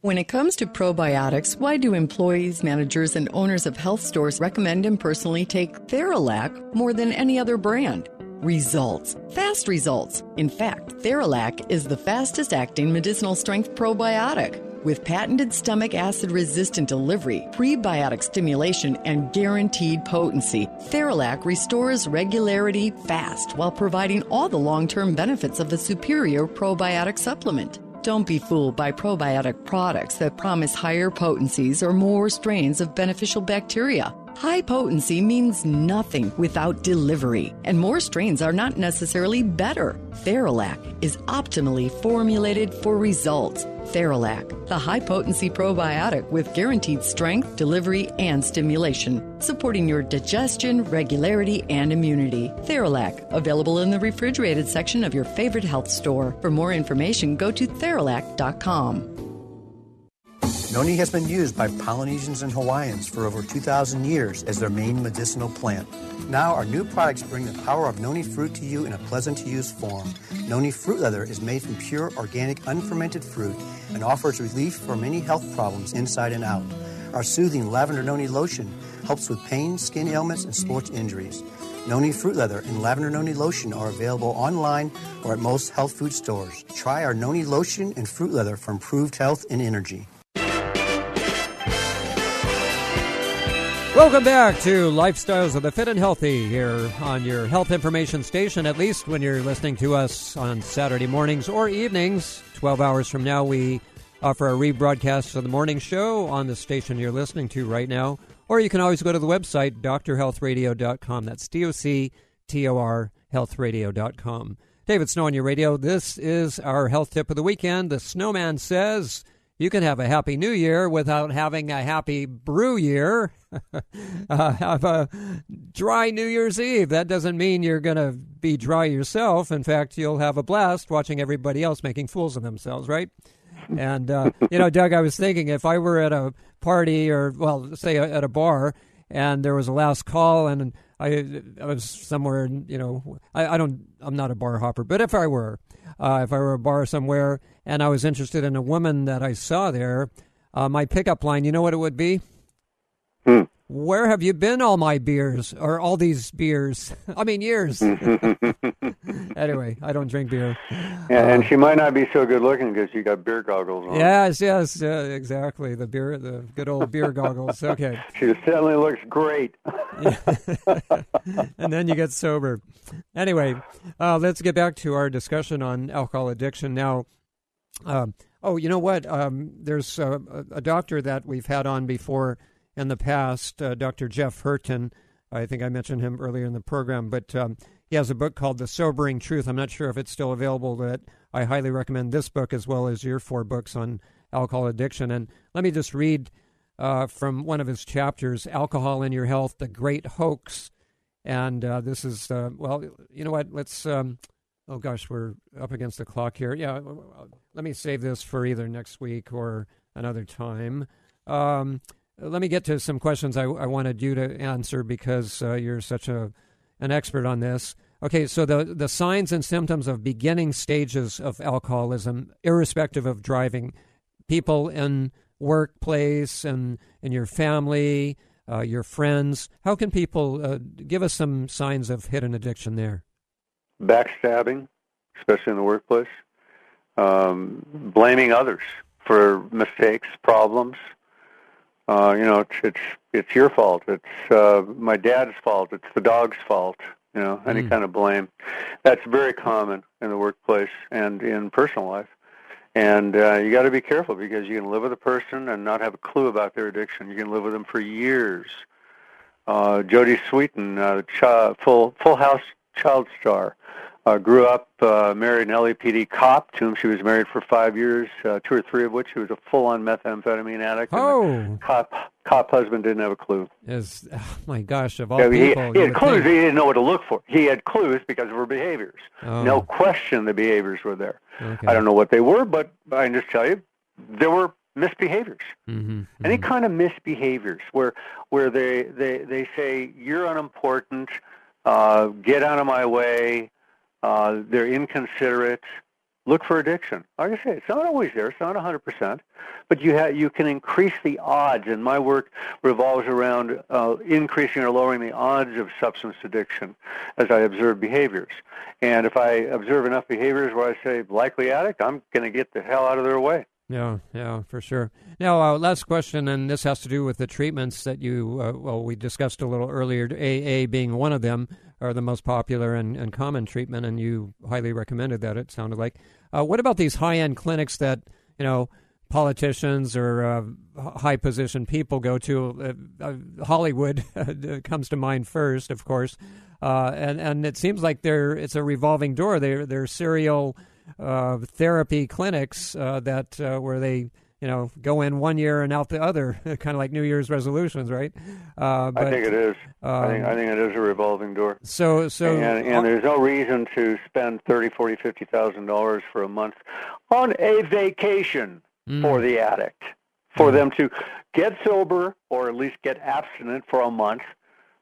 When it comes to probiotics, why do employees, managers, and owners of health stores recommend and personally take Theralac more than any other brand? Results. Fast results. In fact, Theralac is the fastest acting medicinal strength probiotic. With patented stomach acid resistant delivery, prebiotic stimulation, and guaranteed potency, Theralac restores regularity fast while providing all the long term benefits of the superior probiotic supplement. Don't be fooled by probiotic products that promise higher potencies or more strains of beneficial bacteria. High potency means nothing without delivery, and more strains are not necessarily better. Theralac is optimally formulated for results. Theralac, the high potency probiotic with guaranteed strength, delivery, and stimulation, supporting your digestion, regularity, and immunity. Theralac, available in the refrigerated section of your favorite health store. For more information, go to theralac.com. Noni has been used by Polynesians and Hawaiians for over 2,000 years as their main medicinal plant. Now, our new products bring the power of noni fruit to you in a pleasant to use form. Noni fruit leather is made from pure, organic, unfermented fruit and offers relief for many health problems inside and out. Our soothing lavender noni lotion helps with pain, skin ailments, and sports injuries. Noni fruit leather and lavender noni lotion are available online or at most health food stores. Try our noni lotion and fruit leather for improved health and energy. Welcome back to Lifestyles of the Fit and Healthy here on your health information station, at least when you're listening to us on Saturday mornings or evenings. 12 hours from now, we offer a rebroadcast of the morning show on the station you're listening to right now. Or you can always go to the website, drhealthradio.com. That's D O C T O R healthradio.com. David Snow on your radio. This is our health tip of the weekend. The snowman says you can have a happy new year without having a happy brew year. uh, have a dry New Year's Eve. That doesn't mean you're going to be dry yourself. In fact, you'll have a blast watching everybody else making fools of themselves, right? And, uh, you know, Doug, I was thinking if I were at a party or, well, say at a bar and there was a last call and I, I was somewhere, you know, I, I don't, I'm not a bar hopper, but if I were, uh, if I were a bar somewhere and I was interested in a woman that I saw there, uh, my pickup line, you know what it would be? Hmm. Where have you been all my beers or all these beers? I mean, years. anyway, I don't drink beer. Yeah, and she might not be so good looking because you got beer goggles on. Yes, yes, uh, exactly. The beer, the good old beer goggles. Okay. She certainly looks great. and then you get sober. Anyway, uh, let's get back to our discussion on alcohol addiction now. Um, oh, you know what? Um, there's a, a, doctor that we've had on before in the past, uh, Dr. Jeff Hurton. I think I mentioned him earlier in the program, but um, he has a book called The Sobering Truth. I'm not sure if it's still available, but I highly recommend this book as well as your four books on alcohol addiction. And let me just read uh, from one of his chapters Alcohol in Your Health, The Great Hoax. And uh, this is, uh, well, you know what? Let's, um, oh gosh, we're up against the clock here. Yeah, let me save this for either next week or another time. Um, let me get to some questions I, I wanted you to answer because uh, you're such a an expert on this. Okay, so the the signs and symptoms of beginning stages of alcoholism, irrespective of driving, people in workplace and in your family, uh, your friends. How can people uh, give us some signs of hidden addiction there? Backstabbing, especially in the workplace. Um, blaming others for mistakes, problems. Uh, you know, it's it's it's your fault. It's uh, my dad's fault. It's the dog's fault. You know, any mm. kind of blame. That's very common in the workplace and in personal life. And uh, you got to be careful because you can live with a person and not have a clue about their addiction. You can live with them for years. Uh, Jodie Sweetin, uh, ch- full Full House child star, uh, grew up, uh, married an LAPD cop to whom she was married for five years, uh, two or three of which she was a full-on methamphetamine addict. Oh, cop cop husband didn't have a clue. Is oh my gosh, of all yeah, people, he, he had clues. Think. He didn't know what to look for. He had clues because of her behaviors. Oh. No question, the behaviors were there. Okay. I don't know what they were, but I can just tell you, there were misbehaviors. Mm-hmm. Any kind of misbehaviors where where they they they say you're unimportant, uh, get out of my way, uh, they're inconsiderate. Look for addiction. Like I say, it's not always there. It's not 100%, but you ha- you can increase the odds. And my work revolves around uh, increasing or lowering the odds of substance addiction as I observe behaviors. And if I observe enough behaviors where I say likely addict, I'm going to get the hell out of their way. Yeah, yeah, for sure. Now, uh, last question, and this has to do with the treatments that you, uh, well, we discussed a little earlier, AA being one of them, are the most popular and, and common treatment, and you highly recommended that, it sounded like. Uh, what about these high end clinics that, you know, politicians or uh, high position people go to? Uh, uh, Hollywood comes to mind first, of course. and, and it seems like they're, it's a revolving door. They're, they're serial uh, therapy clinics uh, that uh, where they you know go in one year and out the other, kind of like New Year's resolutions, right? But, I think it is. Um, I think I think it is a revolving door. So so and, and there's no reason to spend thirty, forty, fifty thousand dollars for a month on a vacation mm. for the addict, for mm. them to get sober or at least get abstinent for a month,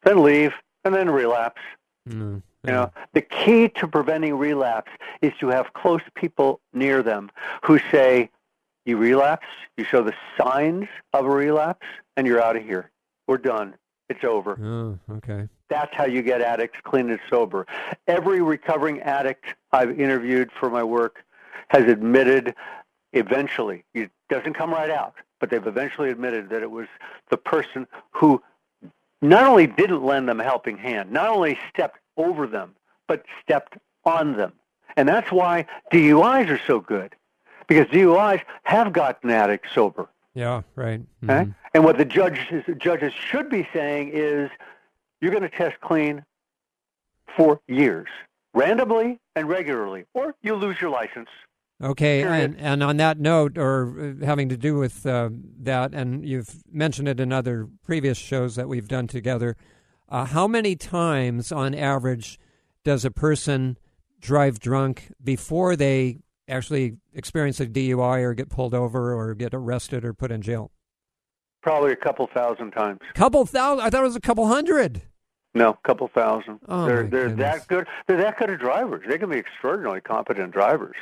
then leave and then relapse. Mm. You know, the key to preventing relapse is to have close people near them who say, you relapse, you show the signs of a relapse, and you're out of here. We're done. It's over. Oh, okay. That's how you get addicts clean and sober. Every recovering addict I've interviewed for my work has admitted eventually, it doesn't come right out, but they've eventually admitted that it was the person who not only didn't lend them a helping hand, not only stepped over them, but stepped on them. And that's why DUIs are so good, because DUIs have gotten addicts sober. Yeah, right. Mm-hmm. Okay? And what the judges, judges should be saying is, you're going to test clean for years, randomly and regularly, or you lose your license. Okay, and, and on that note, or uh, having to do with uh, that, and you've mentioned it in other previous shows that we've done together, uh, how many times, on average, does a person drive drunk before they actually experience a DUI or get pulled over or get arrested or put in jail? Probably a couple thousand times. Couple thousand? I thought it was a couple hundred. No, a couple thousand. Oh, they're they're goodness. that good. They're that good of drivers. They can be extraordinarily competent drivers.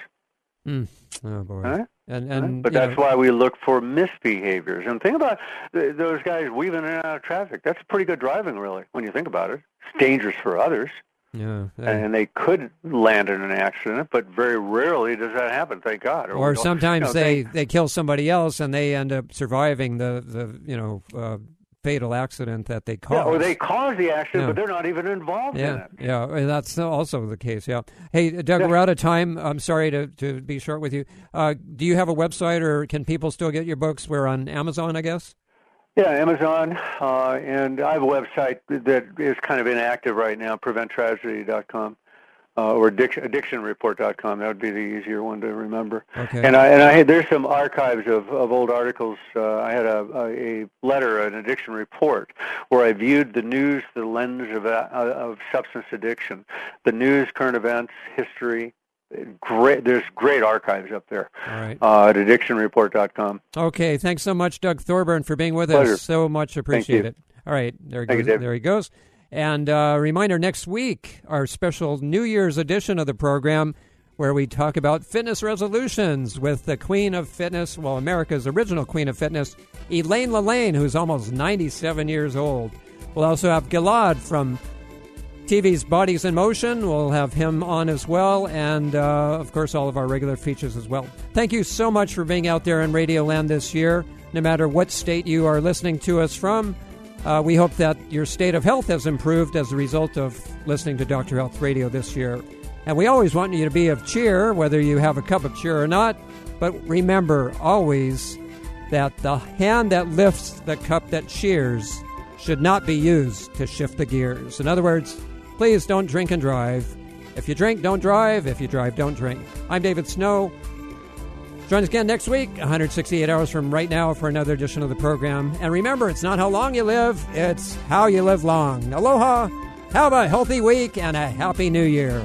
Mm. Oh boy. Huh? And and But that's know, why we look for misbehaviors. And think about th- those guys weaving in and out of traffic. That's pretty good driving, really, when you think about it. It's dangerous for others, yeah, yeah. and they could land in an accident, but very rarely does that happen. Thank God. or we don't- sometimes you know, they, they kill somebody else and they end up surviving the, the you know uh, fatal accident that they Yeah, caused. or they cause the accident, Yeah. but they're not even involved in yeah, it. yeah, and that's also the case. Yeah. Hey, Doug, Yeah. we're out of time. I'm sorry to, to be short with you. Uh, do you have a website, or can people still get your books? We're on Amazon, I guess. Yeah, Amazon, uh, and I have a website that is kind of inactive right now, preventtragedy.com, uh, or addiction, addictionreport.com. That would be the easier one to remember. Okay. And I and I had, there's some archives of, of old articles. Uh, I had a, a, a letter, an addiction report, where I viewed the news, the lens of uh, of substance addiction, the news, current events, history. Great, there's great archives up there All right. uh, at addictionreport.com. Okay. Thanks so much, Doug Thorburn, for being with Pleasure. us. So much appreciate you. it. All right. There he Thank goes. Dave. there he goes. And uh, reminder next week, our special New Year's edition of the program, where we talk about fitness resolutions with the Queen of Fitness, well, America's original Queen of Fitness, Elaine LaLanne, who's almost 97 years old. We'll also have Gilad from TV's Bodies in Motion. We'll have him on as well, and uh, of course, all of our regular features as well. Thank you so much for being out there in Radio Land this year, no matter what state you are listening to us from. Uh, we hope that your state of health has improved as a result of listening to Dr. Health Radio this year. And we always want you to be of cheer, whether you have a cup of cheer or not. But remember always that the hand that lifts the cup that cheers should not be used to shift the gears. In other words, please don't drink and drive. If you drink, don't drive. If you drive, don't drink. I'm David Snow. Join us again next week, 168 hours from right now, for another edition of the program. And remember, it's not how long you live, it's how you live long. Aloha, have a healthy week, and a happy new year.